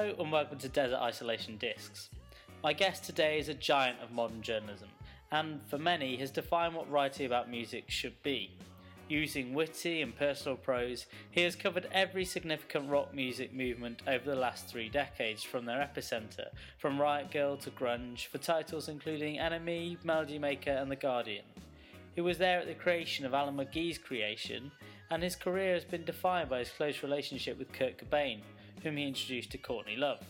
Hello and welcome to Desert Isolation Discs. My guest today is a giant of modern journalism, and for many has defined what writing about music should be. Using witty and personal prose, he has covered every significant rock music movement over the last three decades from their epicenter, from Riot Grrrl to grunge, for titles including NME, Melody Maker, and The Guardian. He was there at the creation of Alan McGee's creation, and his career has been defined by his close relationship with Kurt Cobain, whom he introduced to Courtney Love.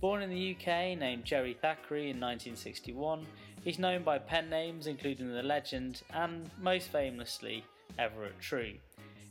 Born in the UK, named Jerry Thackray in 1961, he's known by pen names including The Legend and, most famously, Everett True.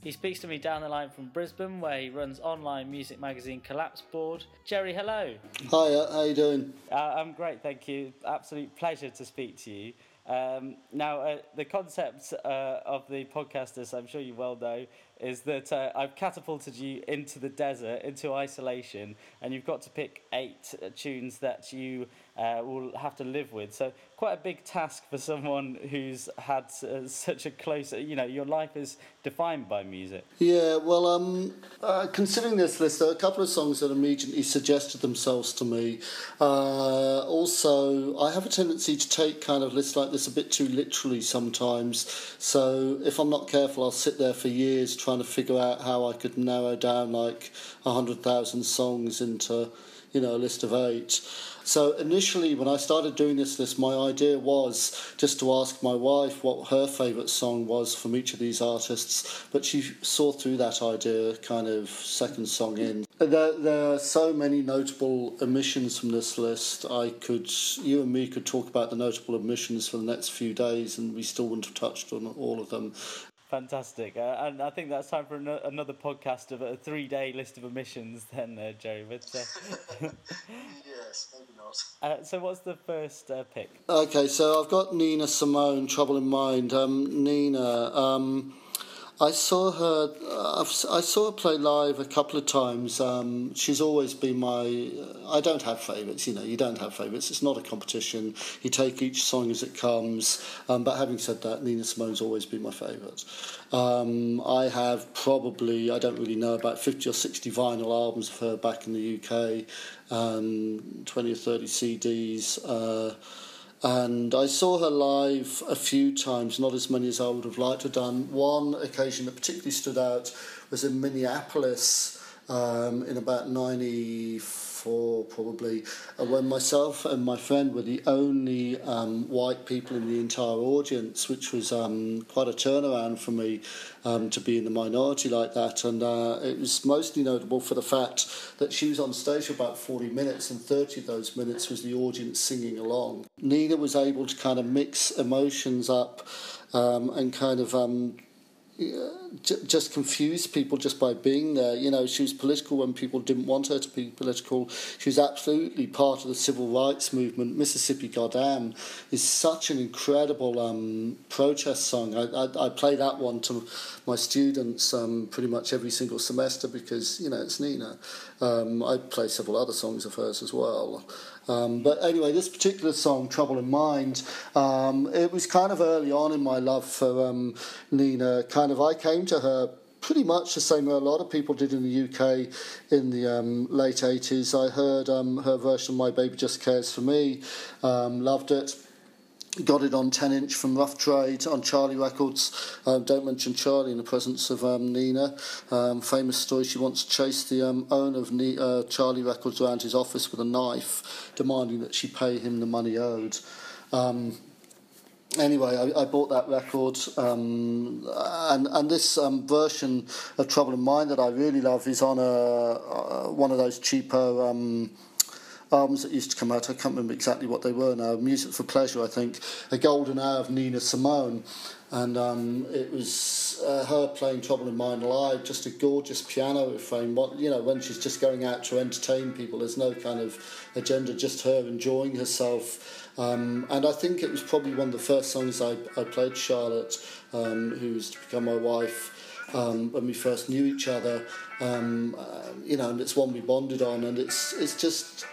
He speaks to me down the line from Brisbane, where he runs online music magazine Collapse Board. Jerry, hello. Hi, uh, how you doing? Uh, I'm great, thank you. Absolute pleasure to speak to you. Um, now, uh, the concept uh, of the podcast, as I'm sure you well know, is that uh, I've catapulted you into the desert, into isolation, and you've got to pick eight uh, tunes that you uh, will have to live with. So, quite a big task for someone who's had uh, such a close, you know, your life is defined by music. Yeah, well, um, uh, considering this list, there are a couple of songs that immediately suggested themselves to me. Uh, also, I have a tendency to take kind of lists like this a bit too literally sometimes. So, if I'm not careful, I'll sit there for years trying to figure out how I could narrow down like 100,000 songs into, you know, a list of eight. So initially, when I started doing this list, my idea was just to ask my wife what her favourite song was from each of these artists, but she saw through that idea kind of second song in. There, there are so many notable omissions from this list. I could, you and me could talk about the notable omissions for the next few days, and we still wouldn't have touched on all of them. Fantastic, uh, and I think that's time for an- another podcast of a three-day list of omissions, then, uh, Joe. But uh, yes, maybe not. Uh, so, what's the first uh, pick? Okay, so I've got Nina Simone, Trouble in Mind. Um, Nina, um, I saw her. Uh, I saw her play live a couple of times. Um, she's always been my. I don't have favourites. You know, you don't have favourites. It's not a competition. You take each song as it comes. Um, but having said that, Nina Simone's always been my favourite. Um, I have probably. I don't really know about fifty or sixty vinyl albums of her back in the UK. Um, Twenty or thirty CDs. Uh, and I saw her live a few times, not as many as I would have liked to have done. One occasion that particularly stood out was in Minneapolis um, in about 94, probably, uh, when myself and my friend were the only um, white people in the entire audience, which was um, quite a turnaround for me um, to be in the minority like that. And uh, it was mostly notable for the fact that she was on stage for about 40 minutes, and 30 of those minutes was the audience singing along. Nina was able to kind of mix emotions up um, and kind of um, just confuse people just by being there. You know, she was political when people didn't want her to be political. She was absolutely part of the civil rights movement. Mississippi Goddam is such an incredible um, protest song. I, I, I, play that one to my students um, pretty much every single semester because, you know, it's Nina. Um, I play several other songs of hers as well. Um, but anyway, this particular song, Trouble in Mind, um, it was kind of early on in my love for um, Nina. Kind of, I came to her pretty much the same way a lot of people did in the UK in the um, late 80s. I heard um, her version of My Baby Just Cares for Me, um, loved it got it on 10 inch from Rough Trade on Charly Records. Um, don't mention Charly in the presence of um, Nina. Um, famous story she once chased the um, owner of ne- uh, Charly Records around his office with a knife, demanding that she pay him the money owed. Um, anyway, I, I, bought that record, um, and and this version of Trouble in Mind that I really love is on a, uh, one of those cheaper albums that used to come out. I can't remember exactly what they were now. Music for Pleasure, I think. A Golden Hour of Nina Simone. And um, it was uh, her playing Trouble in Mind live, just a gorgeous piano refrain. What, you know, when she's just going out to entertain people, there's no kind of agenda, just her enjoying herself. Um, and I think it was probably one of the first songs I, I played Charlotte, um, who's to become my wife. Um, when we first knew each other, um, uh, you know, and it's one we bonded on, and it's it's just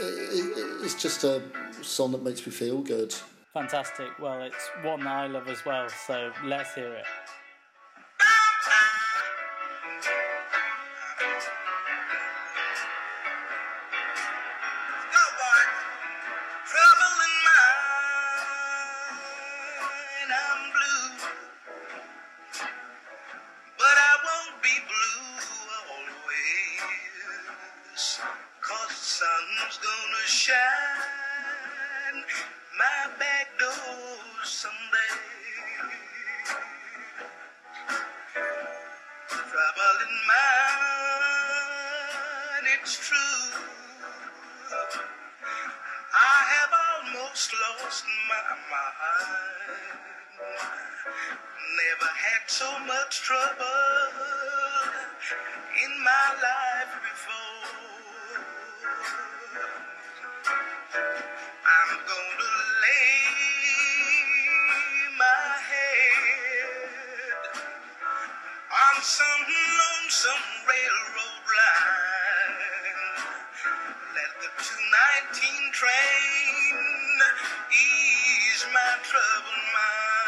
it's just a song that makes me feel good. Fantastic. Well, it's one that I love as well, so let's hear it. Some lonesome railroad line. Let the 219 train ease my troubled mind.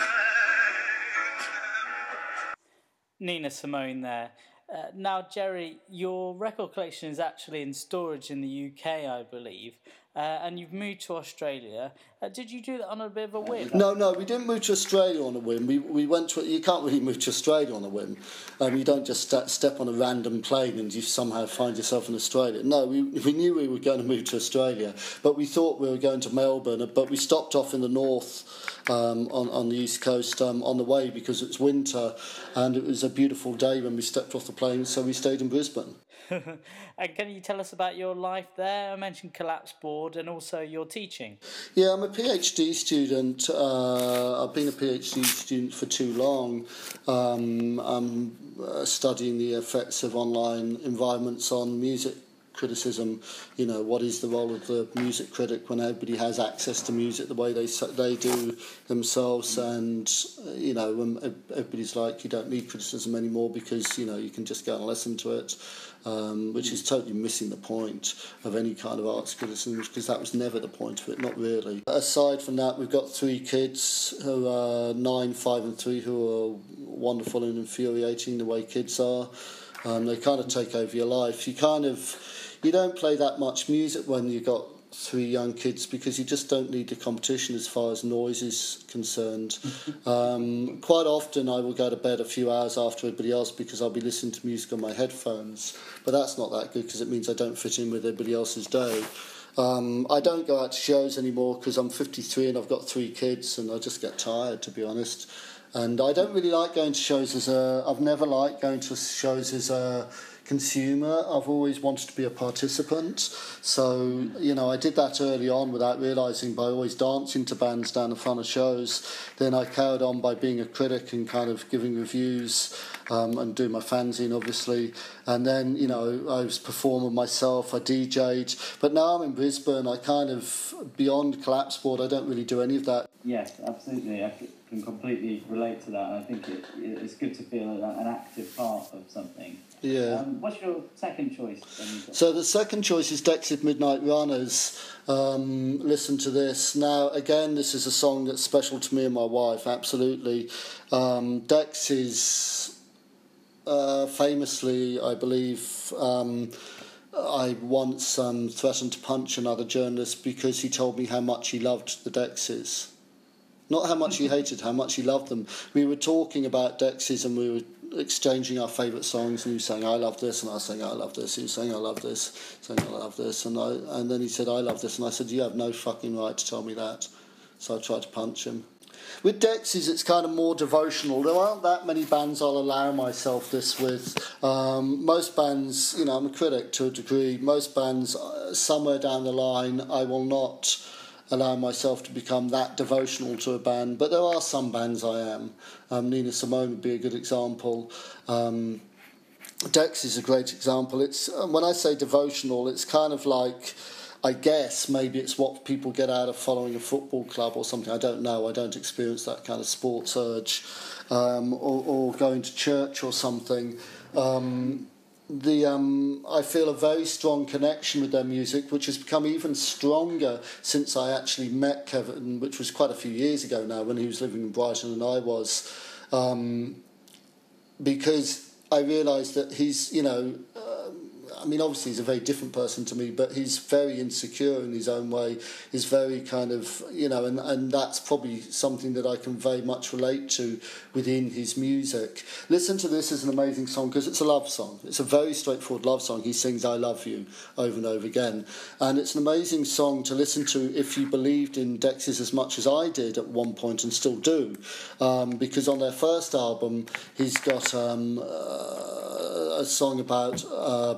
Nina Simone there. Uh, now, Jerry, your record collection is actually in storage in the UK, I believe, uh, and you've moved to Australia. Uh, did you do that on a bit of a whim? No, no, we didn't move to Australia on a whim. We, we went to. You can't really move to Australia on a whim. Um, you don't just st- step on a random plane and you somehow find yourself in Australia. No, we, we knew we were going to move to Australia, but we thought we were going to Melbourne. But we stopped off in the north um, on, on the east coast um, on the way because it's winter and it was a beautiful day when we stepped off the plane, so we stayed in Brisbane. and can you tell us about your life there? I mentioned Collapse Board and also your teaching. Yeah, I'm a PhD student. Uh, I've been a PhD student for too long. Um, I'm uh, studying the effects of online environments on music criticism. You know, what is the role of the music critic when everybody has access to music the way they they do themselves? And uh, you know, when everybody's like, you don't need criticism anymore because you know you can just go and listen to it. Um, which is totally missing the point of any kind of arts criticism because that was never the point of it, not really. Aside from that, we've got three kids who are nine, five, and three who are wonderful and infuriating the way kids are. Um, they kind of take over your life. You kind of you don't play that much music when you've got three young kids because you just don't need the competition as far as noise is concerned. um, quite often, I will go to bed a few hours after everybody else because I'll be listening to music on my headphones, but that's not that good because it means I don't fit in with everybody else's day. Um, I don't go out to shows anymore because I'm 53 and I've got three kids and I just get tired, to be honest. And I don't really like going to shows as a. I've never liked going to shows as a consumer. I've always wanted to be a participant. So, you know, I did that early on without realising by always dancing to bands down the front of shows. Then I carried on by being a critic and kind of giving reviews um, and doing my fanzine, obviously. And then, you know, I was performing myself, I DJ'd. But now I'm in Brisbane, I kind of, beyond collapse board, I don't really do any of that. Yes, absolutely. I can completely relate to that. I think it, it's good to feel an active part of something. Yeah. Um, what's your second choice? So the second choice is Dexys Midnight Runners. Um, listen to this. Now, again, this is a song that's special to me and my wife, absolutely. Um, Dexys uh, famously, I believe, um, I once um, threatened to punch another journalist because he told me how much he loved the Dexys. Not how much he hated, how much he loved them. We were talking about Dexys and we were exchanging our favourite songs, and he was saying, "I love this," and I was saying, "I love this." He was saying, "I love this," saying, "I love this," and I and then he said, "I love this," and I said, "You have no fucking right to tell me that." So I tried to punch him. With Dexys, it's kind of more devotional. There aren't that many bands I'll allow myself this with. Um, most bands, you know, I'm a critic to a degree. Most bands, uh, somewhere down the line, I will not allow myself to become that devotional to a band. But there are some bands I am. Um, Nina Simone would be a good example. Um, Dexys a great example. It's uh, when I say devotional, it's kind of like. I guess maybe it's what people get out of following a football club or something. I don't know. I don't experience that kind of sports urge, um, or, or, going to church or something. Um, the um, I feel a very strong connection with their music, which has become even stronger since I actually met Kevin, which was quite a few years ago now, when he was living in Brighton and I was, um, because I realised that he's you know. I mean, obviously, he's a very different person to me, but he's very insecure in his own way. He's very kind of, you know, and, and that's probably something that I can very much relate to within his music. Listen to this as an amazing song because it's a love song. It's a very straightforward love song. He sings I Love You over and over again. And it's an amazing song to listen to if you believed in Dexys as much as I did at one point and still do. Um, because on their first album, he's got um, uh, a song about. Uh,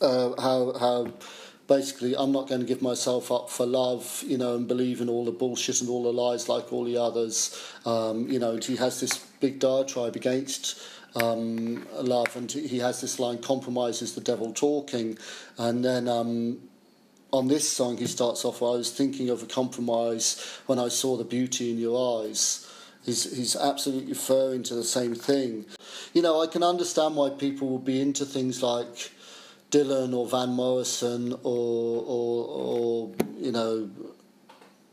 uh, how how basically I'm not going to give myself up for love, you know, and believe in all the bullshit and all the lies like all the others, um, you know. And he has this big diatribe against. Um, love, and he has this line, compromise is the devil talking. And then um, on this song, he starts off, I was thinking of a compromise when I saw the beauty in your eyes. He's, he's absolutely referring to the same thing. You know, I can understand why people will be into things like Dylan or Van Morrison or, or, or you know,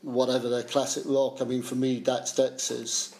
whatever their classic rock. I mean, for me, that's Dexys.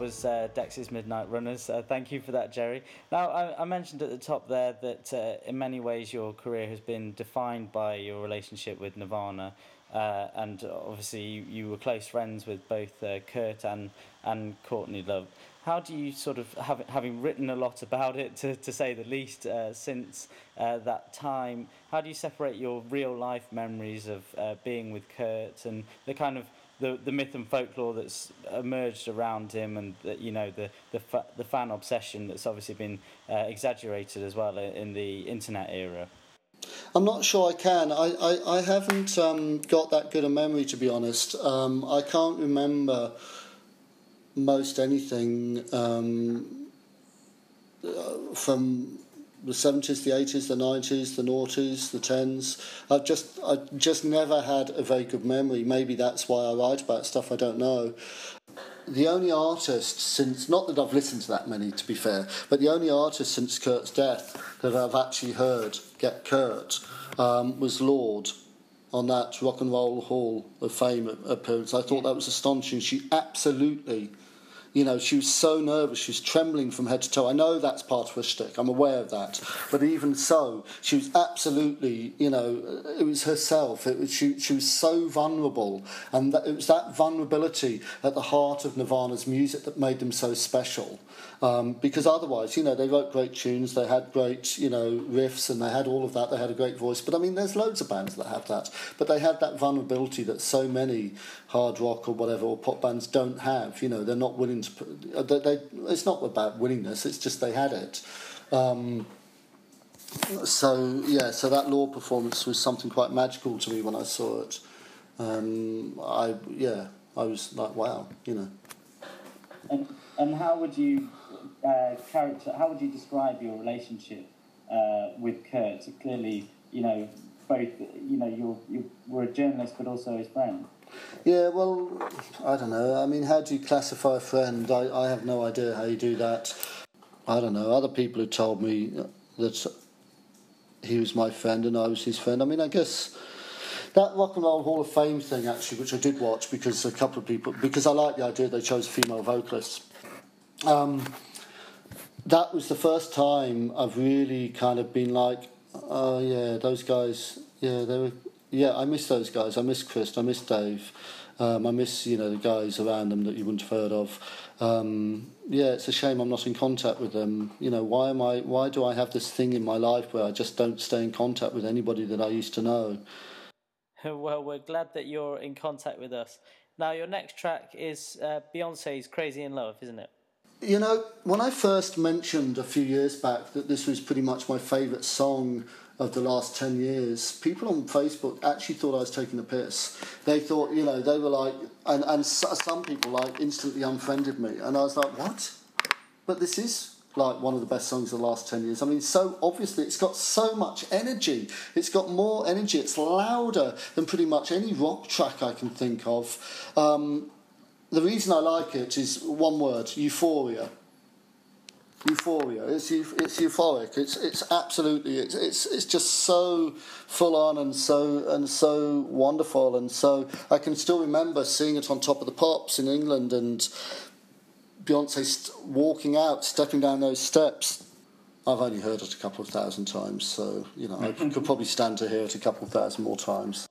Was uh, Dexys Midnight Runners. Uh, thank you for that, Jerry. Now, I, I mentioned at the top there that uh, in many ways your career has been defined by your relationship with Nirvana. Uh, and obviously, you, you were close friends with both uh, Kurt and, and Courtney Love. How do you sort of, have, having written a lot about it, to, to say the least, uh, since that time, how do you separate your real life memories of being with Kurt and the kind of the, the myth and folklore that's emerged around him and the, you know the the, fa- the fan obsession that's obviously been uh, exaggerated as well in the internet era I'm not sure I can. I, I, I haven't um, got that good a memory, to be honest. Um, I can't remember most anything um, uh, from the 70s, the 80s, the 90s, the noughties, the 10s. I've just, I just never had a very good memory. Maybe that's why I write about stuff I don't know. The only artist since, not that I've listened to that many to be fair, but the only artist since Kurt's death that I've actually heard get Kurt um, was Lorde on that Rock and Roll Hall of Fame appearance. I thought that was astonishing. She absolutely, you know, she was so nervous. She was trembling from head to toe. I know that's part of her shtick. I'm aware of that. But even so, she was absolutely, you know, it was herself. It was she. She was so vulnerable, and that, it was that vulnerability at the heart of Nirvana's music that made them so special. Um, because otherwise, you know, they wrote great tunes, they had great, you know, riffs, and they had all of that. They had a great voice. But I mean, there's loads of bands that have that. But they had that vulnerability that so many hard rock or whatever or pop bands don't have. You know, they're not willing to. put- They, they, it's not about willingness. It's just they had it. Um, so yeah, so that Lorde performance was something quite magical to me when I saw it. Um, I yeah, I was like, wow, you know. And how would you uh, character how would you describe your relationship uh, with Kurt clearly you know both you know you you were a journalist but also his friend Yeah, well, I don't know. I mean, how do you classify a friend? I, I have no idea how you do that. I don't know. Other people have told me that he was my friend and I was his friend. I mean, I guess that Rock and Roll Hall of Fame thing, actually, which I did watch because a couple of people, because I like the idea they chose female vocalist. Um, that was the first time I've really kind of been like, oh yeah, those guys, yeah, they were, yeah, I miss those guys. I miss Chris. I miss Dave. Um, I miss you know the guys around them that you wouldn't have heard of. Um, yeah, it's a shame I'm not in contact with them. You know, why am I? Why do I have this thing in my life where I just don't stay in contact with anybody that I used to know? well we're glad that you're in contact with us Now, your next track is uh, Beyonce's Crazy in Love, isn't it? You know, when I first mentioned a few years back that this was pretty much my favourite song of the last 10 years, people on Facebook actually thought I was taking the piss. They thought, you know, they were like, and, and some people like instantly unfriended me. And I was like, what? But this is like one of the best songs of the last 10 years. I mean, so obviously it's got so much energy. It's got more energy. It's louder than pretty much any rock track I can think of. Um, the reason I like it is one word euphoria euphoria. It's it's euphoric. It's it's absolutely it's it's it's just so full on and so and so wonderful and so I can still remember seeing it on Top of the Pops in England and Beyonce st- walking out, stepping down those steps. I've only heard it a couple of thousand times, so you know I could probably stand to hear it a couple of thousand more times.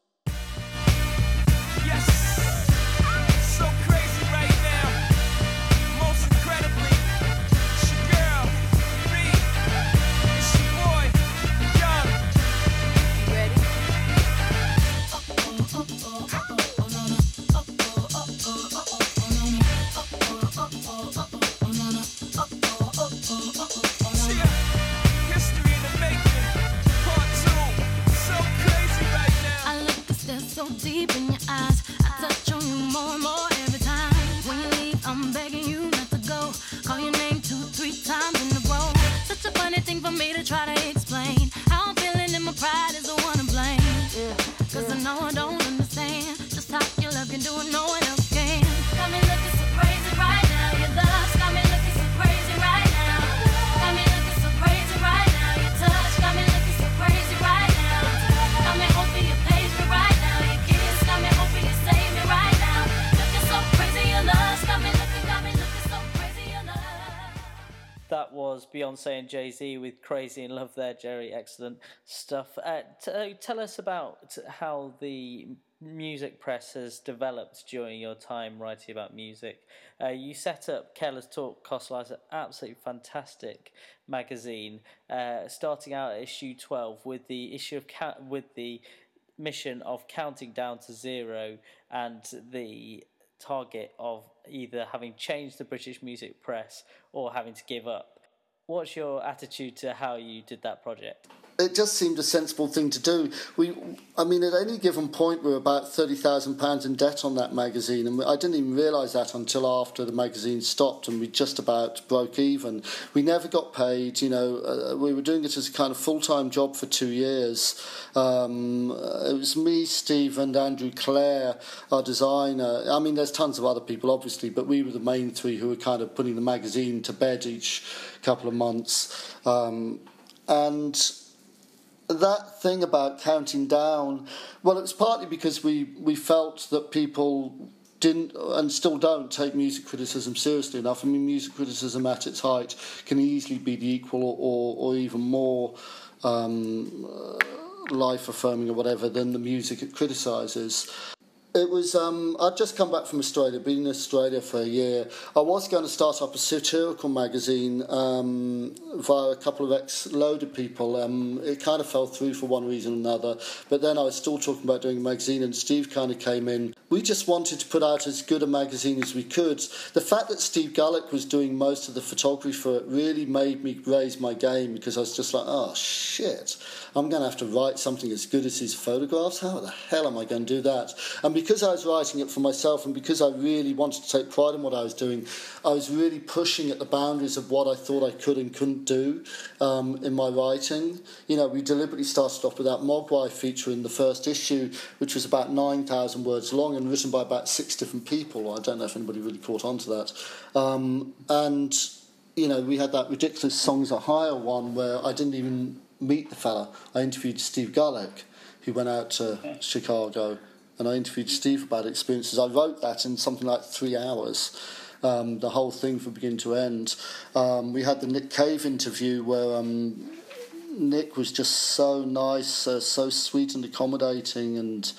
Beyonce and Jay Z with Crazy in Love there, Jerry. Excellent stuff. Uh, t- uh, tell us about how the music press has developed during your time writing about music. Uh, you set up Careless Talk Cost an absolutely fantastic magazine, uh, starting out at issue 12 with the issue of ca- with the mission of counting down to zero and the target of either having changed the British music press or having to give up. What's your attitude to how you did that project? It just seemed a sensible thing to do. We, I mean, at any given point, we were about thirty thousand pounds in debt on that magazine, and I didn't even realise that until after the magazine stopped, and we just about broke even. We never got paid. You know, uh, we were doing it as a kind of full time job for two years. Um, it was me, Steve, and Andrew Clare, our designer. I mean, there's tons of other people, obviously, but we were the main three who were kind of putting the magazine to bed each couple of months. Um, and that thing about counting down, well, it's partly because we, we felt that people didn't and still don't take music criticism seriously enough. I mean, music criticism at its height can easily be the equal or, or, even more um, life affirming or whatever than the music it criticises. It was. Um, I'd just come back from Australia, been in Australia for a year. I was going to start up a satirical magazine um, via a couple of ex-loaded people. Um, it kind of fell through for one reason or another. But then I was still talking about doing a magazine, and Steve kind of came in. We just wanted to put out as good a magazine as we could. The fact that Steve Gullick was doing most of the photography for it really made me raise my game because I was just like, oh shit, I'm going to have to write something as good as his photographs. How the hell am I going to do that? And because I was writing it for myself and because I really wanted to take pride in what I was doing, I was really pushing at the boundaries of what I thought I could and couldn't do um, in my writing. You know, we deliberately started off with that Mogwai feature in the first issue, which was about 9,000 words long and written by about six different people. I don't know if anybody really caught on to that. Um, and, you know, we had that ridiculous Songs: Ohia one where I didn't even meet the fella. I interviewed Steve Gullick, who went out to Chicago and I interviewed Steve about experiences. I wrote that in something like three hours. Um, the whole thing from beginning to end. Um, we had the Nick Cave interview where um, Nick was just so nice, uh, so sweet and accommodating, and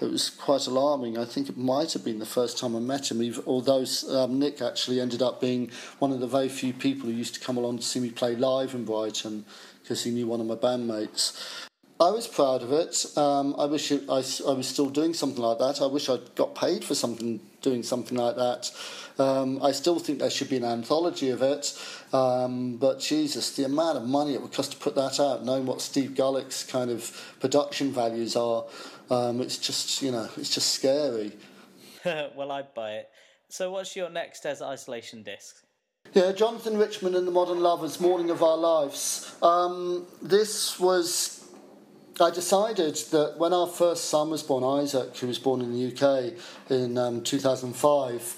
it was quite alarming. I think it might have been the first time I met him, although um, Nick actually ended up being one of the very few people who used to come along to see me play live in Brighton because he knew one of my bandmates I was proud of it. Um, I wish it, I, I was still doing something like that. I wish I'd got paid for something doing something like that. Um, I still think there should be an anthology of it. Um, but Jesus, the amount of money it would cost to put that out, knowing what Steve Gullick's kind of production values are, um, it's just you know it's just scary. well, I'd buy it. So, what's your next as Isolation disc? Yeah, Jonathan Richman and the Modern Lovers, Morning of Our Lives. Um, this was. I decided that when our first son was born, Isaac, who was born in the UK in um, 2005,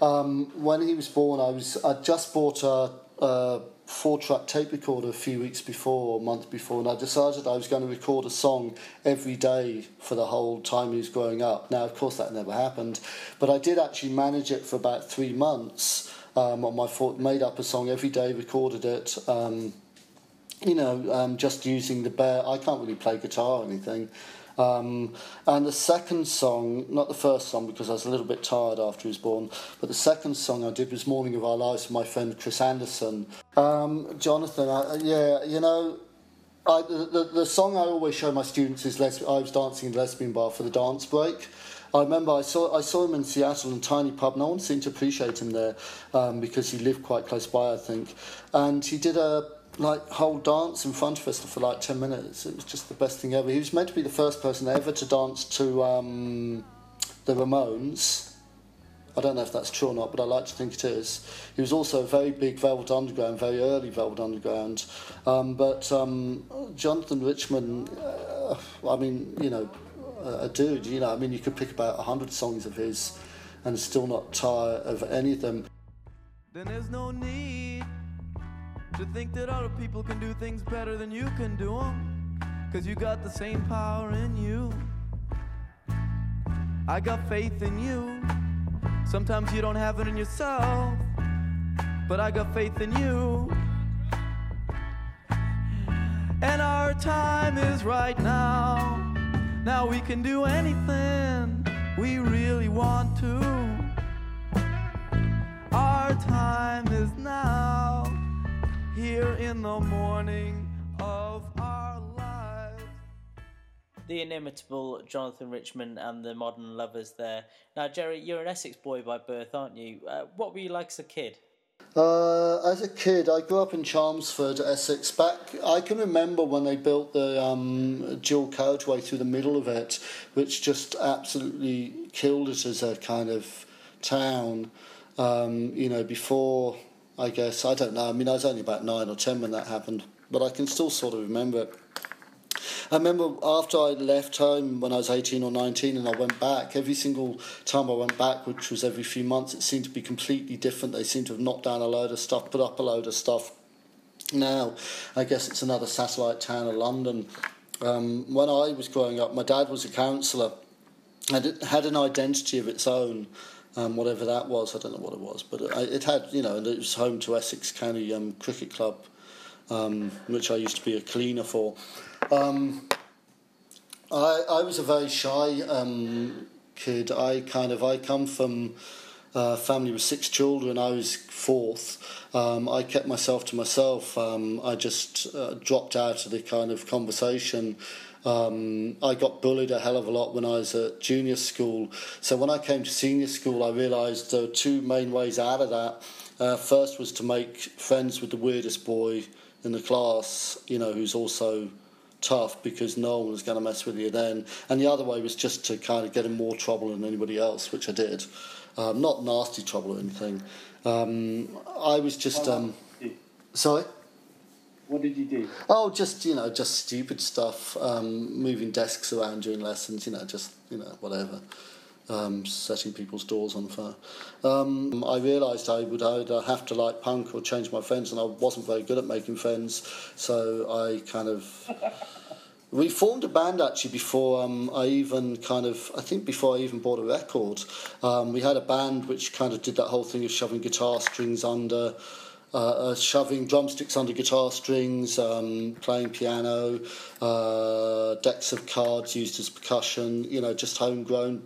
um, when he was born, I was I just bought a, a four-track tape recorder a few weeks before, a month before, and I decided I was going to record a song every day for the whole time he was growing up. Now, of course, that never happened, but I did actually manage it for about three months um, on my made up a song every day, recorded it. Um, you know, um, just using the bare. I can't really play guitar or anything. Um, and the second song, not the first song because I was a little bit tired after he was born, but the second song I did was Morning of Our Lives with my friend Chris Anderson. Um, Jonathan, I, yeah, you know, I, the, the song I always show my students is Les- I was dancing in the lesbian bar for the dance break. I remember I saw I saw him in Seattle in a tiny pub. No one seemed to appreciate him there um, because he lived quite close by, I think. And he did a like whole dance in front of us for like ten minutes. It was just the best thing ever. He was meant to be the first person ever to dance to um, the Ramones. I don't know if that's true or not, but I like to think it is. He was also a very big Velvet Underground, very early Velvet Underground. Um, but um, Jonathan Richman, uh, I mean, you know, a dude, you know, I mean, you could pick about a hundred songs of his and still not tire of any of them. Then there's no need to think that other people can do things better than you can do them. Cause you got the same power in you. I got faith in you. Sometimes you don't have it in yourself, but I got faith in you. And our time is right now. Now we can do anything we really want to. Our time is now, here in the morning of our lives. The inimitable Jonathan Richman and the Modern Lovers there. Now, Jerry, you're an Essex boy by birth, aren't you? Uh, what were you like as a kid? Uh, as a kid, I grew up in Chelmsford, Essex. Back, I can remember when they built the um, dual carriageway through the middle of it, which just absolutely killed it as a kind of town. Um, you know, before I guess I don't know. I mean, I was only about nine or ten when that happened, but I can still sort of remember it. I remember after I left home when I was 18 or 19 and I went back, every single time I went back, which was every few months, it seemed to be completely different. They seemed to have knocked down a load of stuff, put up a load of stuff. Now, I guess it's another satellite town of London. Um, when I was growing up, my dad was a councillor and it had an identity of its own. Um, whatever that was, I don't know what it was, but it, it had, you know, and it was home to Essex County um, Cricket Club, um, which I used to be a cleaner for. Um, I I was a very shy um, kid. I kind of I come from a family with six children. I was fourth. Um, I kept myself to myself. Um, I just uh, dropped out of the kind of conversation. Um, I got bullied a hell of a lot when I was at junior school. So when I came to senior school, I realised there were two main ways out of that. Uh, first was to make friends with the weirdest boy in the class, you know, who's also tough because no one was going to mess with you then. And the other way was just to kind of get in more trouble than anybody else, which I did. Um, not nasty trouble or anything. Um, I was just. Um, sorry? What did you do? Oh, just you know, just stupid stuff. Um, moving desks around during lessons. You know, just you know, whatever. Um, setting people's doors on fire. Um, I realised I would either have to like punk or change my friends, and I wasn't very good at making friends. So I kind of we formed a band actually before um, I even kind of I think before I even bought a record. Um, we had a band which kind of did that whole thing of shoving guitar strings under. Uh, uh, shoving drumsticks under guitar strings, um, playing piano, uh, decks of cards used as percussion, you know, just homegrown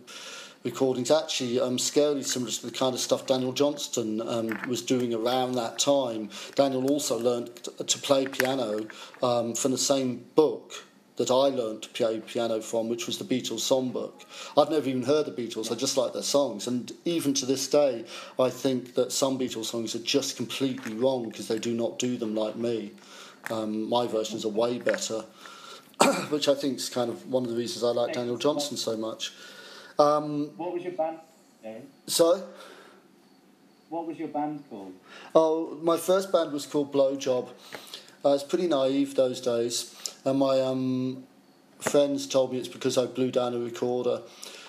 recordings. Actually, um, scarily similar to the kind of stuff Daniel Johnston um, was doing around that time. Daniel also learned to play piano um, from the same book that I learned to play piano from, which was the Beatles songbook. I'd never even heard the Beatles. I just like their songs, and even to this day, I think that some Beatles songs are just completely wrong because they do not do them like me. Um, my versions are way better, which I think is kind of one of the reasons I like Daniel Johnston so much. Um, What was your band name? so. What was your band called? Oh, my first band was called Blowjob. I was pretty naive those days, and my um, friends told me it's because I blew down a recorder.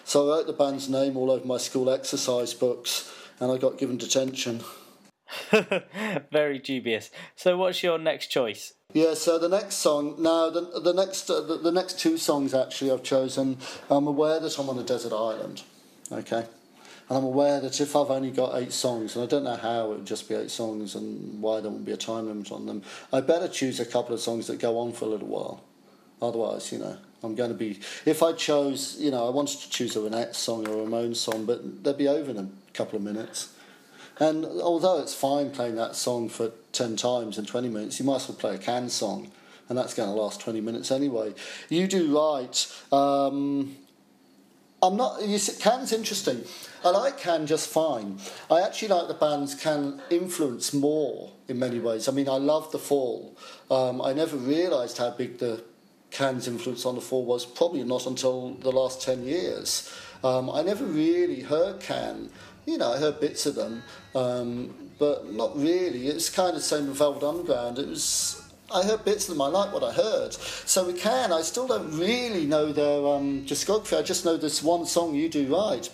So I wrote the band's name all over my school exercise books, and I got given detention. Very dubious. So, what's your next choice? Yeah, so the next song now, the the next uh, the, the next two songs actually I've chosen. I'm aware that I'm on a desert island, okay, and I'm aware that if I've only got eight songs, and I don't know how it would just be eight songs, and why there won't be a time limit on them, I better choose a couple of songs that go on for a little while. Otherwise, you know, I'm going to be. If I chose, you know, I wanted to choose a Ronettes song or a Ramones song, but they'd be over in a couple of minutes. And although it's fine playing that song for 10 times in 20 minutes, you might as well play a Can song, and that's going to last 20 minutes anyway. You do right. Um, I'm not. You see, Can's interesting. I like Can just fine. I actually like the band's Can influence more in many ways. I mean, I love The Fall. Um, I never realised how big the Can's influence on The Fall was, probably not until the last 10 years. Um, I never really heard Can. You know, I heard bits of them, um, but not really. It's kind of the same with Velvet Underground. It was I heard bits of them. I like what I heard. So we can. I still don't really know their um, discography. I just know this one song, "You Do Right,"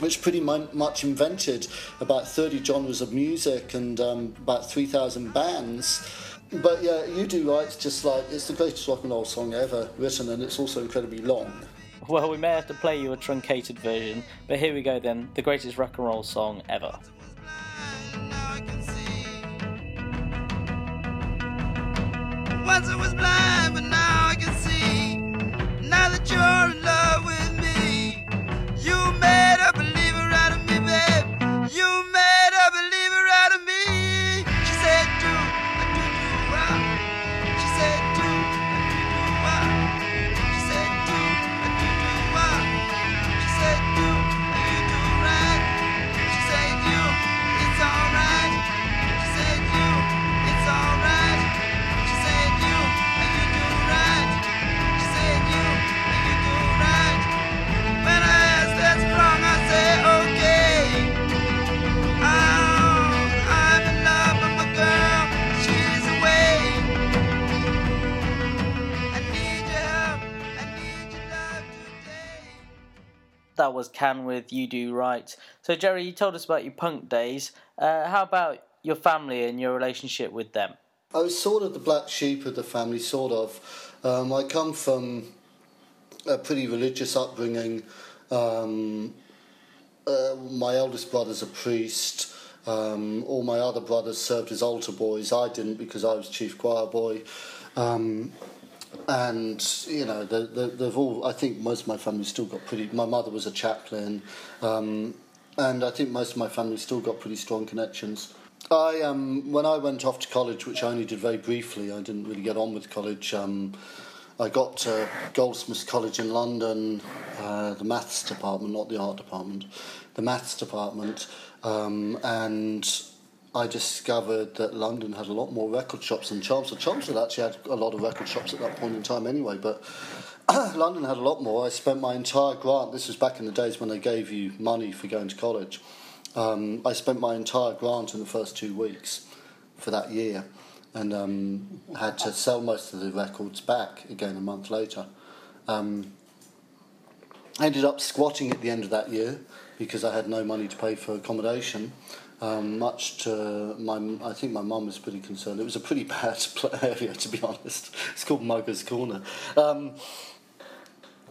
which pretty mu- much invented about thirty genres of music and um, about three thousand bands. But yeah, "You Do Right's just like it's the greatest rock and roll song ever written, and it's also incredibly long. Well, we may have to play you a truncated version, but here we go then the greatest rock and roll song ever. Once I was blind, but now I can see. Now that you're in love with me, you made a believer out of me, babe. You made was Can with You Do Right. So, Jerry, you told us about your punk days. Uh, how about your family and your relationship with them? I was sort of the black sheep of the family, sort of. Um, I come from a pretty religious upbringing. Um, uh, my eldest brother's a priest. Um, all my other brothers served as altar boys. I didn't because I was chief choir boy. Um, and you know, they, they, they've all. I think most of my family still got pretty. My mother was a chaplain, um, and I think most of my family still got pretty strong connections. I um, when I went off to college, which I only did very briefly, I didn't really get on with college. Um, I got to Goldsmiths College in London, uh, the maths department, not the art department, the maths department, um, and I discovered that London had a lot more record shops than Chelmsford. Chelmsford actually had a lot of record shops at that point in time anyway, but London had a lot more. I spent my entire grant, this was back in the days when they gave you money for going to college. Um, I spent my entire grant in the first two weeks for that year and um, had to sell most of the records back again a month later. Um, I ended up squatting at the end of that year because I had no money to pay for accommodation. Um, much to my, I think my mum was pretty concerned. It was a pretty bad area, to be honest. It's called Mugger's Corner, um,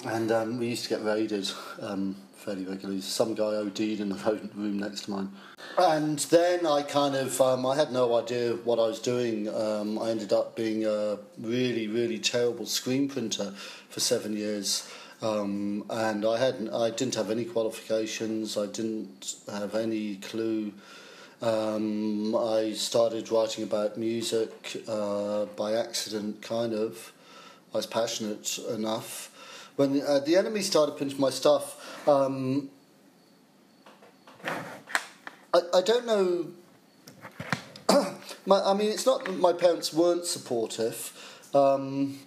and um, we used to get raided um, fairly regularly. Some guy OD'd in the room next to mine, and then I kind of, um, I had no idea what I was doing. Um, I ended up being a really, really terrible screen printer for seven years. Um, and I hadn't, I didn't have any qualifications. I didn't have any clue. Um, I started writing about music uh, by accident, kind of. I was passionate enough. When uh, the NME started printing my stuff, um, I, I don't know. my, I mean, it's not that my parents weren't supportive. Um,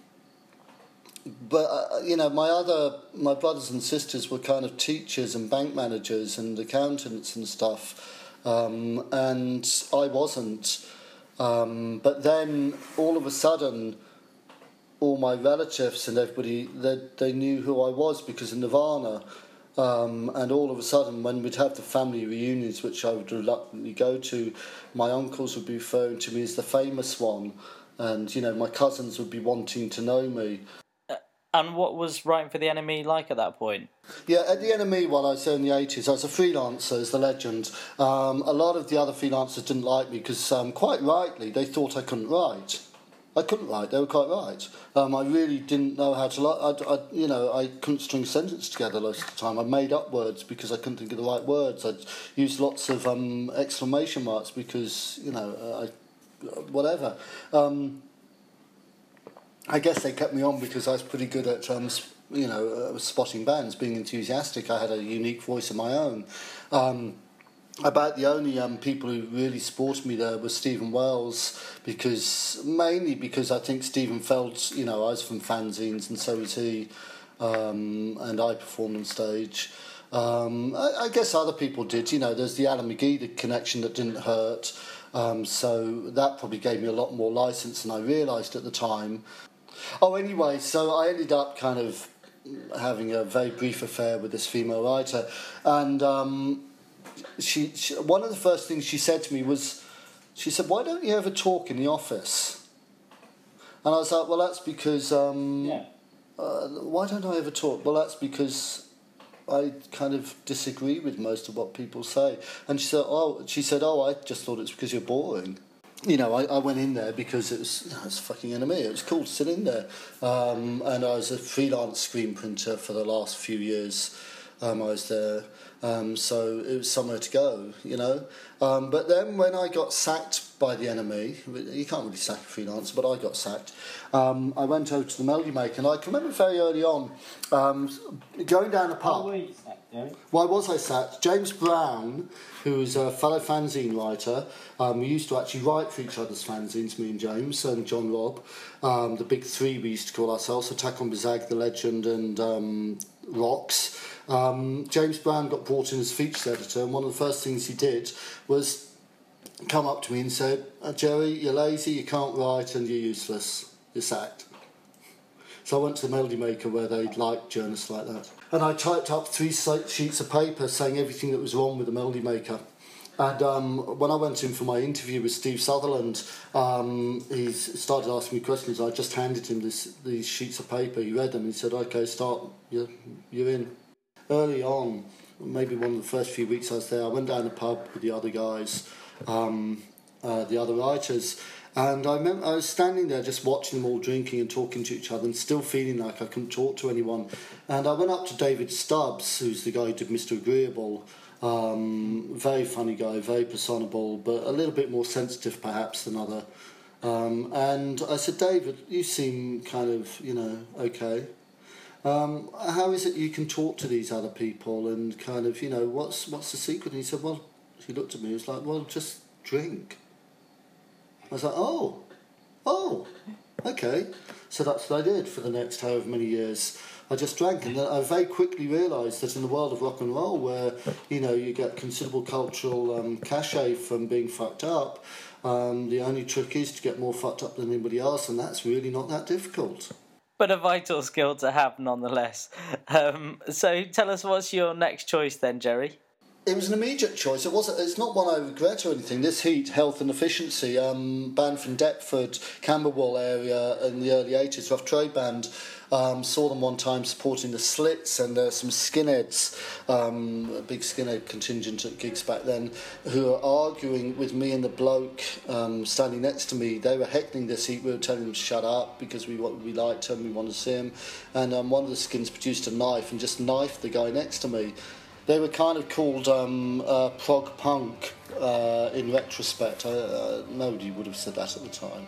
but uh, you know, my other my brothers and sisters were kind of teachers and bank managers and accountants and stuff, um, and I wasn't. Um, but then all of a sudden, all my relatives and everybody they they knew who I was because of Nirvana. Um, and all of a sudden, when we'd have the family reunions, which I would reluctantly go to, my uncles would be referring to me as the famous one, and you know my cousins would be wanting to know me. And what was writing for the NME like at that point? Yeah, at the NME, while I was in the 80s, I was a freelancer, as the legend. Um, a lot of the other freelancers didn't like me because, um, quite rightly, they thought I couldn't write. I couldn't write, they were quite right. Um, I really didn't know how to, I, I, you know, I couldn't string sentences together most of the time. I made up words because I couldn't think of the right words. I'd use lots of um, exclamation marks because, you know, uh, I, whatever. Um, I guess they kept me on because I was pretty good at, um, you know, uh, spotting bands, being enthusiastic. I had a unique voice of my own. Um, about the only um, people who really supported me there was Steven Wells, because mainly because I think Stephen felt, you know, I was from fanzines and so was he, um, and I performed on stage. Um, I, I, guess other people did, you know. There's the Alan McGee connection that didn't hurt, um, so that probably gave me a lot more license than I realised at the time. Oh, anyway, so I ended up kind of having a very brief affair with this female writer, and um, she, she, one of the first things she said to me was, she said, "Why don't you ever talk in the office?" And I was like, "Well, that's because." Um, Yeah. uh, why don't I ever talk? Well, that's because I kind of disagree with most of what people say. And she said, "Oh, she said, oh, I just thought it's because you're boring." You know, I, I went in there because it was, it was fucking NME. It was cool to sit in there. Um, and I was a freelance screen printer for the last few years. Um, I was there. Um, so it was somewhere to go, you know. Um, but then when I got sacked by the NME, you can't really sack a freelancer, but I got sacked. Um, I went over to the Melody Maker, and I can remember very early on um, going down a How pub. were Why was I sacked? James Brown, who's a fellow fanzine writer, um, we used to actually write for each other's fanzines, me and James and John Robb. Um, the big three we used to call ourselves Attack on Bzag, The Legend, and um, Rox. Um, James Brown got brought in as features editor, and one of the first things he did was come up to me and said, "Uh, Jerry, you're lazy, you can't write, and you're useless. You're sacked. So I went to the Melody Maker where they like journalists like that. And I typed up three sheets of paper saying everything that was wrong with the Melody Maker. And um, when I went in for my interview with Steve Sutherland, um, he started asking me questions. I just handed him this, these sheets of paper. He read them. And he said, "Okay, start. You're, you're in." Early on, maybe one of the first few weeks I was there, I went down the pub with the other guys, um, uh, the other writers, and I remember I was standing there just watching them all drinking and talking to each other, and still feeling like I couldn't talk to anyone. And I went up to David Stubbs, who's the guy who did Mr. Agreeable. Um, very funny guy, very personable, but a little bit more sensitive perhaps than other. Um, and I said, David, you seem kind of, you know, okay. Um, how is it you can talk to these other people and kind of, you know, what's what's the secret? And he said, well, he looked at me. He was like, well, just drink. I was like, oh, oh, okay. So that's what I did for the next however many years. I just drank, and then I very quickly realised that in the world of rock and roll, where you know you get considerable cultural um, cachet from being fucked up, um, the only trick is to get more fucked up than anybody else, and that's really not that difficult. But a vital skill to have nonetheless. Um, so tell us what's your next choice then, Jerry? It was an immediate choice. It wasn't. It's not one I regret or anything. This heat, health, and efficiency. Um, band from Deptford, Camberwell area in the early eighties, rough trade band. Um, saw them one time supporting the Slits and uh, some skinheads, um, a big skinhead contingent at gigs back then, who were arguing with me and the bloke um, standing next to me. They were heckling this heat. We were telling them to shut up because we we liked him, we wanted to see him, and um, one of the skins produced a knife and just knifed the guy next to me. They were kind of called um, uh, prog punk uh, in retrospect. Uh, nobody would have said that at the time.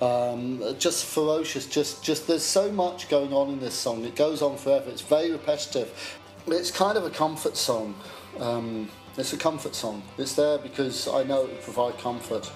Um, just ferocious. Just, just there's so much going on in this song. It goes on forever. It's very repetitive. It's kind of a comfort song. Um, it's a comfort song. It's there because I know it will provide comfort.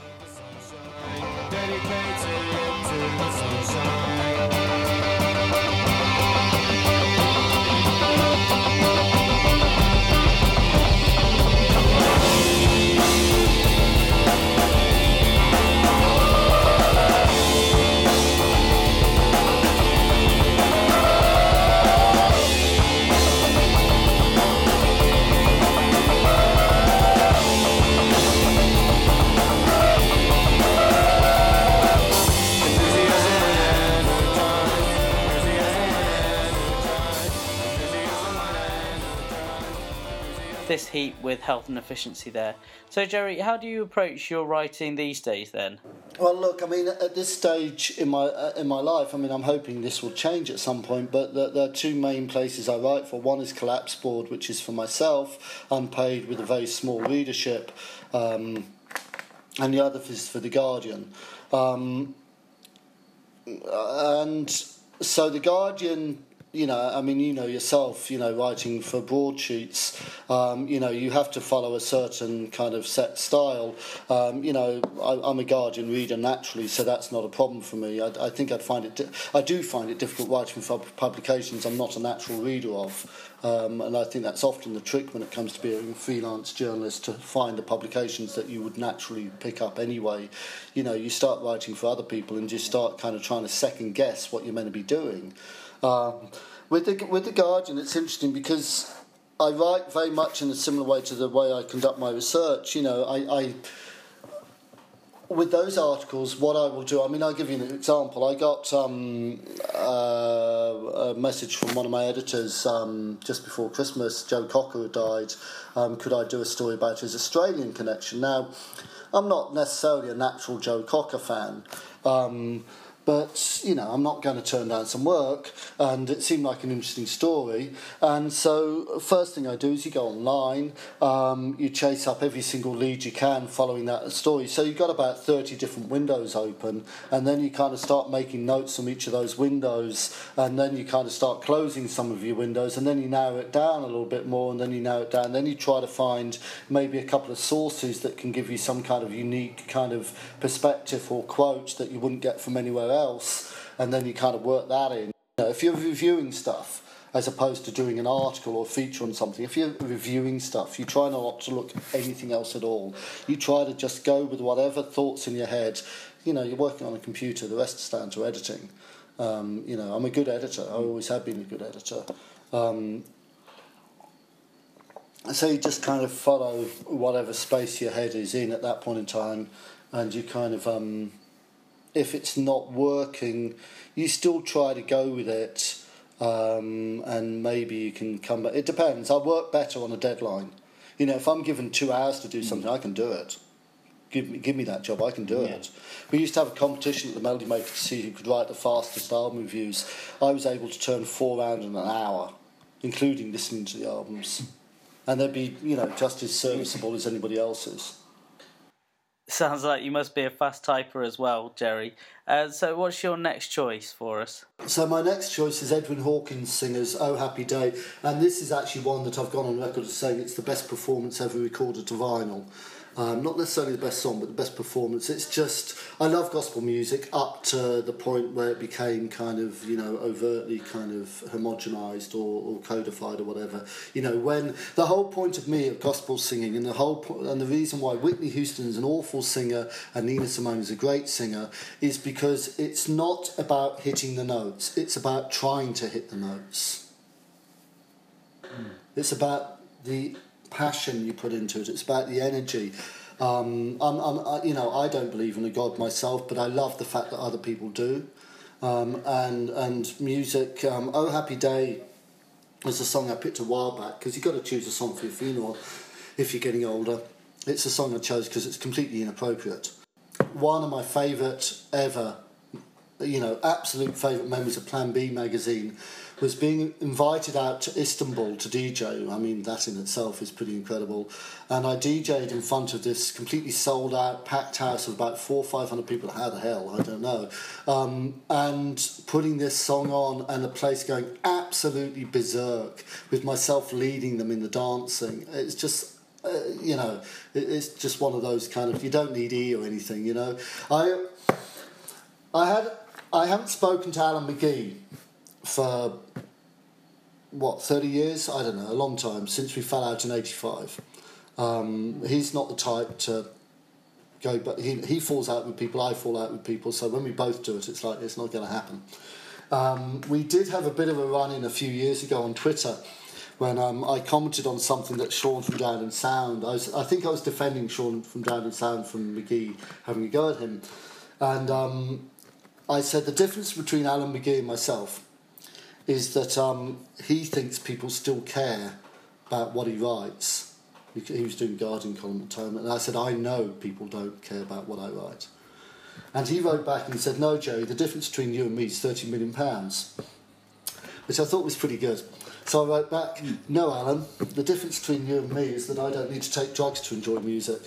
This heat with health and efficiency there. So, Jerry, how do you approach your writing these days then? Well, look, I mean, at this stage in my uh, in my life, I mean, I'm hoping this will change at some point. But there, there are two main places I write for. One is Collapse Board, which is for myself, unpaid with a very small readership, um, and the other is for the Guardian. Um, and so the Guardian you know, I mean, you know yourself, you know, writing for broadsheets, um, you know, you have to follow a certain kind of set style. Um, you know, I, am a Guardian reader naturally, so that's not a problem for me. I, I think I'd find it, di- I do find it difficult writing for publications I'm not a natural reader of. Um, and I think that's often the trick when it comes to being a freelance journalist to find the publications that you would naturally pick up anyway. You know, you start writing for other people and you start kind of trying to second guess what you're meant to be doing. Um, with the with the Guardian, it's interesting because I write very much in a similar way to the way I conduct my research. You know, I, I with those articles, what I will do, I mean, I'll give you an example. I got um, uh, a message from one of my editors um, just before Christmas. Joe Cocker died. Um, could I do a story about his Australian connection? Now, I'm not necessarily a natural Joe Cocker fan. But you know I'm not going to turn down some work and it seemed like an interesting story. And so first thing I do is you go online um, you chase up every single lead you can following that story. So you've got about 30 different windows open and then you kind of start making notes on each of those windows and then you kind of start closing some of your windows and then you narrow it down a little bit more and then you narrow it down. Then you try to find maybe a couple of sources that can give you some kind of unique kind of perspective or quote that you wouldn't get from anywhere else else, and then you kind of work that in. You know, if you're reviewing stuff, as opposed to doing an article or feature on something. If you're reviewing stuff, you try not to look anything else at all. You try to just go with whatever thoughts in your head. You know, you're working on a computer, the rest is down to editing. Um, you know, I'm a good editor, I always have been a good editor. Um, so you just kind of follow whatever space your head is in at that point in time, and you kind of um, if it's not working, you still try to go with it, um, and maybe you can come back. It depends. I work better on a deadline. You know, if I'm given two hours to do something, I can do it. Give me, give me that job, I can do yeah. it. We used to have a competition at the Melody Maker to see who could write the fastest album reviews. I was able to turn four round in an hour, including listening to the albums. And they'd be, you know, just as serviceable as anybody else's. Sounds like you must be a fast typer as well, Jerry. Uh, so, what's your next choice for us? So, my next choice is Edwin Hawkins' Singers, Oh Happy Day. And this is actually one that I've gone on record as saying it's the best performance ever recorded to vinyl. Um, not necessarily the best song, but the best performance. It's just I love gospel music up to the point where it became kind of you know overtly kind of homogenized or, or codified or whatever. You know when the whole point of me of gospel singing and the whole po- and the reason why Whitney Houston is an awful singer and Nina Simone is a great singer is because it's not about hitting the notes. It's about trying to hit the notes. Mm. It's about the passion you put into it. It's about the energy. Um, I'm, I'm, I, you know, I don't believe in a God myself, but I love the fact that other people do. Um, and and music. Um, oh Happy Day was a song I picked a while back because you've got to choose a song for your funeral if you're getting older. It's a song I chose because it's completely inappropriate. One of my favourite ever you know, absolute favourite memories of Plan B magazine was being invited out to Istanbul to DJ. I mean, that in itself is pretty incredible. And I DJed in front of this completely sold out, packed house of about four or five hundred people. How the hell? I don't know. Um, and putting this song on and the place going absolutely berserk with myself leading them in the dancing. It's just uh, you know, it, it's just one of those kind of you don't need E or anything, you know. I I had I haven't spoken to Alan McGee for what thirty years? I don't know, a long time since we fell out in eighty five. Um, he's not the type to go, but he he falls out with people. I fall out with people. So when we both do it, it's like it's not going to happen. Um, we did have a bit of a run in a few years ago on Twitter when um, I commented on something that Sean from Drowned in Sound. I, was, I think I was defending Sean from Drowned in Sound from McGee having a go at him, and um, I said the difference between Alan McGee and myself is that um, he thinks people still care about what he writes. He, was doing Guardian column at the time, and I said I know people don't care about what I write. And he wrote back and said, "No, Jerry, the difference between you and me is thirty million pounds," which I thought was pretty good. So I wrote back, "No, Alan, the difference between you and me is that I don't need to take drugs to enjoy music."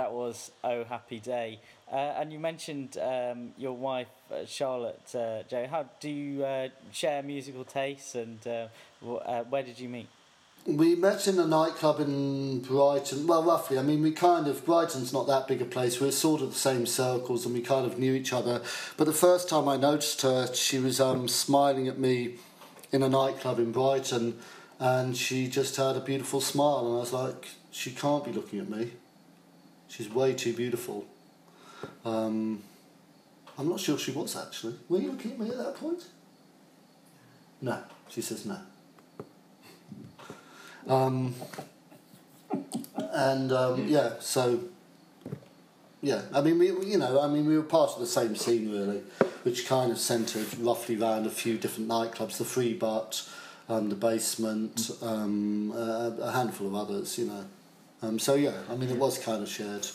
That was Oh Happy Day. Uh, and you mentioned um, your wife, uh, Charlotte uh, Joe. How do you uh, share musical tastes and uh, wh- uh, where did you meet? We met in a nightclub in Brighton. Well, roughly. I mean, we kind of Brighton's not that big a place. We're sort of the same circles, and we kind of knew each other. But the first time I noticed her, she was um, smiling at me in a nightclub in Brighton, and she just had a beautiful smile, and I was like, she can't be looking at me. She's way too beautiful. Um, I'm not sure she was actually. Were you looking at me at that point? No, she says no. Um, and um, yeah, so yeah, I mean, we you know, I mean, we were part of the same scene really, which kind of centred roughly around a few different nightclubs, the Free Butt, um, the Basement, um, a, a handful of others, you know. Um, so yeah, I mean, it was kind of shared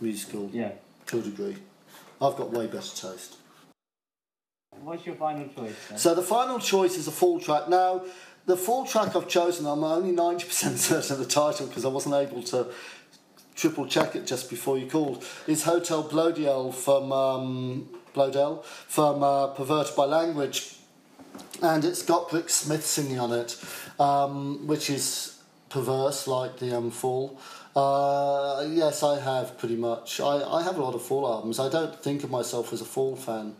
musical Yeah. to a degree. I've got way better taste. What's your final choice? Then? So the final choice is a full track. Now, the full track I've chosen, I'm only 90% certain of the title because I wasn't able to triple check it just before you called, is Hotel Blöedel from, um, Blöedel from uh, Perverted by Language. And it's got Brix Smith singing on it, um, which is perverse like the um, Fall. Uh, yes, I have pretty much. I, I have a lot of Fall albums. I don't think of myself as a Fall fan.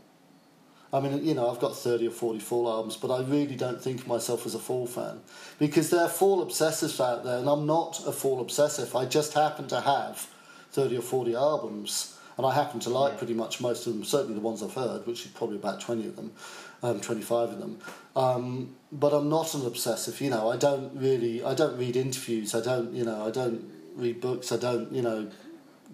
I mean, you know, I've got 30 or 40 Fall albums, but I really don't think of myself as a Fall fan. Because there are Fall obsessives out there, and I'm not a Fall obsessive. I just happen to have 30 or 40 albums, and I happen to like pretty much most of them, certainly the ones I've heard, which is probably about 20 of them, um, 25 of them. Um, but I'm not an obsessive, you know, I don't really, I don't read interviews, I don't, you know, I don't read books, I don't, you know,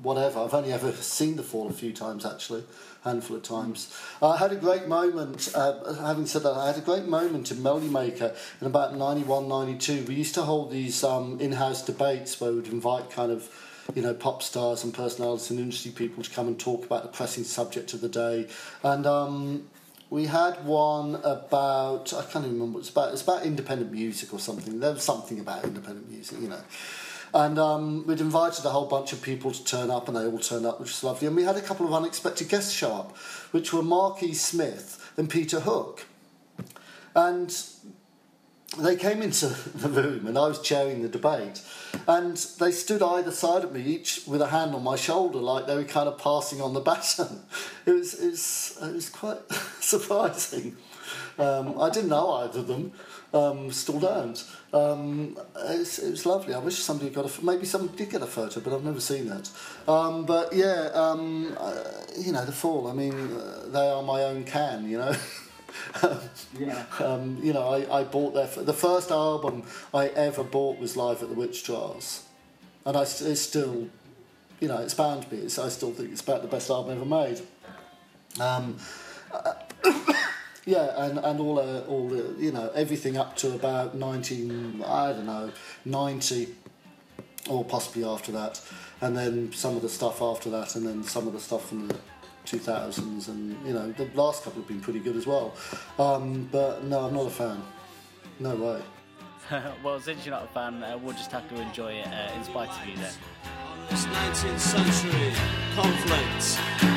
whatever. I've only ever seen The Fall a few times, actually, a handful of times. I had a great moment, uh, having said that, I had a great moment in Melody Maker in about 91, 92. We used to hold these um, in house debates where we'd invite kind of you know, pop stars and personalities and industry people to come and talk about the pressing subject of the day. And um, we had one about I can't even remember what it's about. It's about independent music or something. There was something about independent music, you know. And um, we'd invited a whole bunch of people to turn up, and they all turned up, which was lovely. And we had a couple of unexpected guests show up, which were Marky Smith and Peter Hook. And they came into the room and I was chairing the debate and they stood either side of me each with a hand on my shoulder like they were kind of passing on the baton. It was it was, it was quite surprising. Um, I didn't know either of them um, still don't. Um, it, was, it was lovely. I wish somebody got a maybe somebody did get a photo but I've never seen that. um, but yeah um, uh, you know the fall I mean uh, they are my own can you know Yeah. Um, you know, I, I bought their the first album I ever bought was Live at the Witch Trials, and I it's still, you know, it's bound to be. It's, I still think it's about the best album ever made. Um, uh, yeah, and and all uh, all the you know everything up to about nineteen I don't know ninety, or possibly after that, and then some of the stuff after that, and then some of the stuff from the 2000s, and you know the last couple have been pretty good as well. Um, but no, I'm not a fan. No way. well, since you're not a fan, uh, we'll just have to enjoy it uh, in spite of you then. This 19th century conflict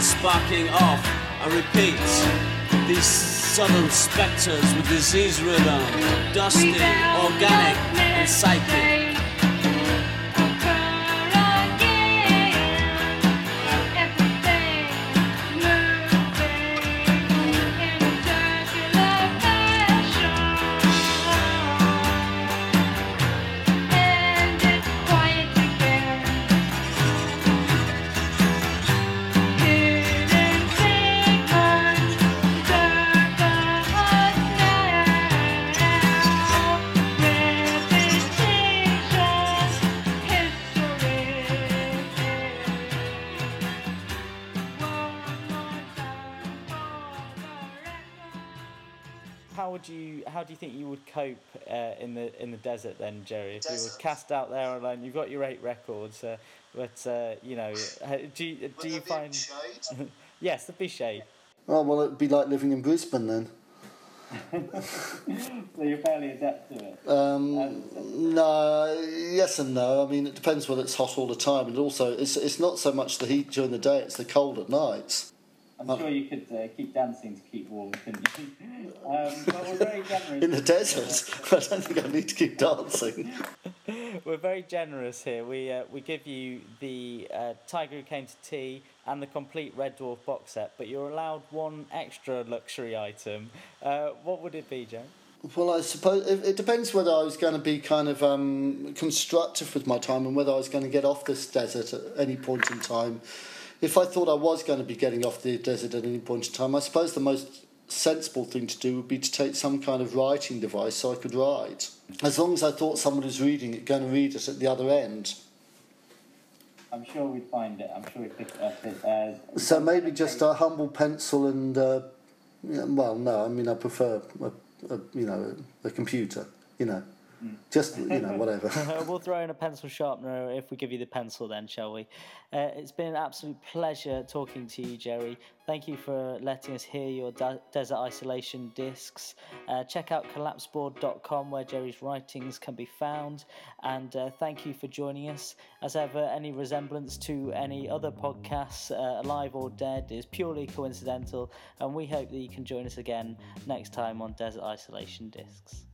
sparking off. I repeat, these southern spectres with disease ridden, dusty, organic, and psychic. Think you would cope uh, in the in the desert then, Jerry? If you were cast out there alone, you've got your eight records, uh, but uh, you know, do you, do you find? yes, there'd be shade. Oh well, it'd be like living in Brisbane then. So you're fairly adept to it. Um, no, yes and no. I mean, it depends whether it's hot all the time, and also it's it's not so much the heat during the day; it's the cold at night. I'm sure you could uh, keep dancing to keep warm, couldn't you? um, but we're very generous. In the desert, But I don't think I need to keep dancing. We're very generous here. We uh, we give you the uh, Tiger Who Came to Tea and the complete Red Dwarf box set, but you're allowed one extra luxury item. Uh, what would it be, Joe? Well, I suppose it, it depends whether I was going to be kind of um, constructive with my time and whether I was going to get off this desert at any point in time. If I thought I was going to be getting off the desert at any point in time, I suppose the most sensible thing to do would be to take some kind of writing device so I could write. As long as I thought someone was reading it, going to read it at the other end. I'm sure we'd find it. I'm sure we'd pick it up. Uh, So maybe just a humble pencil and, uh, well, no, I mean, I prefer, a, a, you know, a computer, you know. Just, you know, whatever. we'll throw in a pencil sharpener if we give you the pencil, then, shall we? Uh, it's been an absolute pleasure talking to you, Jerry. Thank you for letting us hear your de- desert isolation discs. Uh, check out collapseboard.com where Jerry's writings can be found. And uh, thank you for joining us. As ever, any resemblance to any other podcasts, uh, alive or dead, is purely coincidental. And we hope that you can join us again next time on Desert Isolation Discs.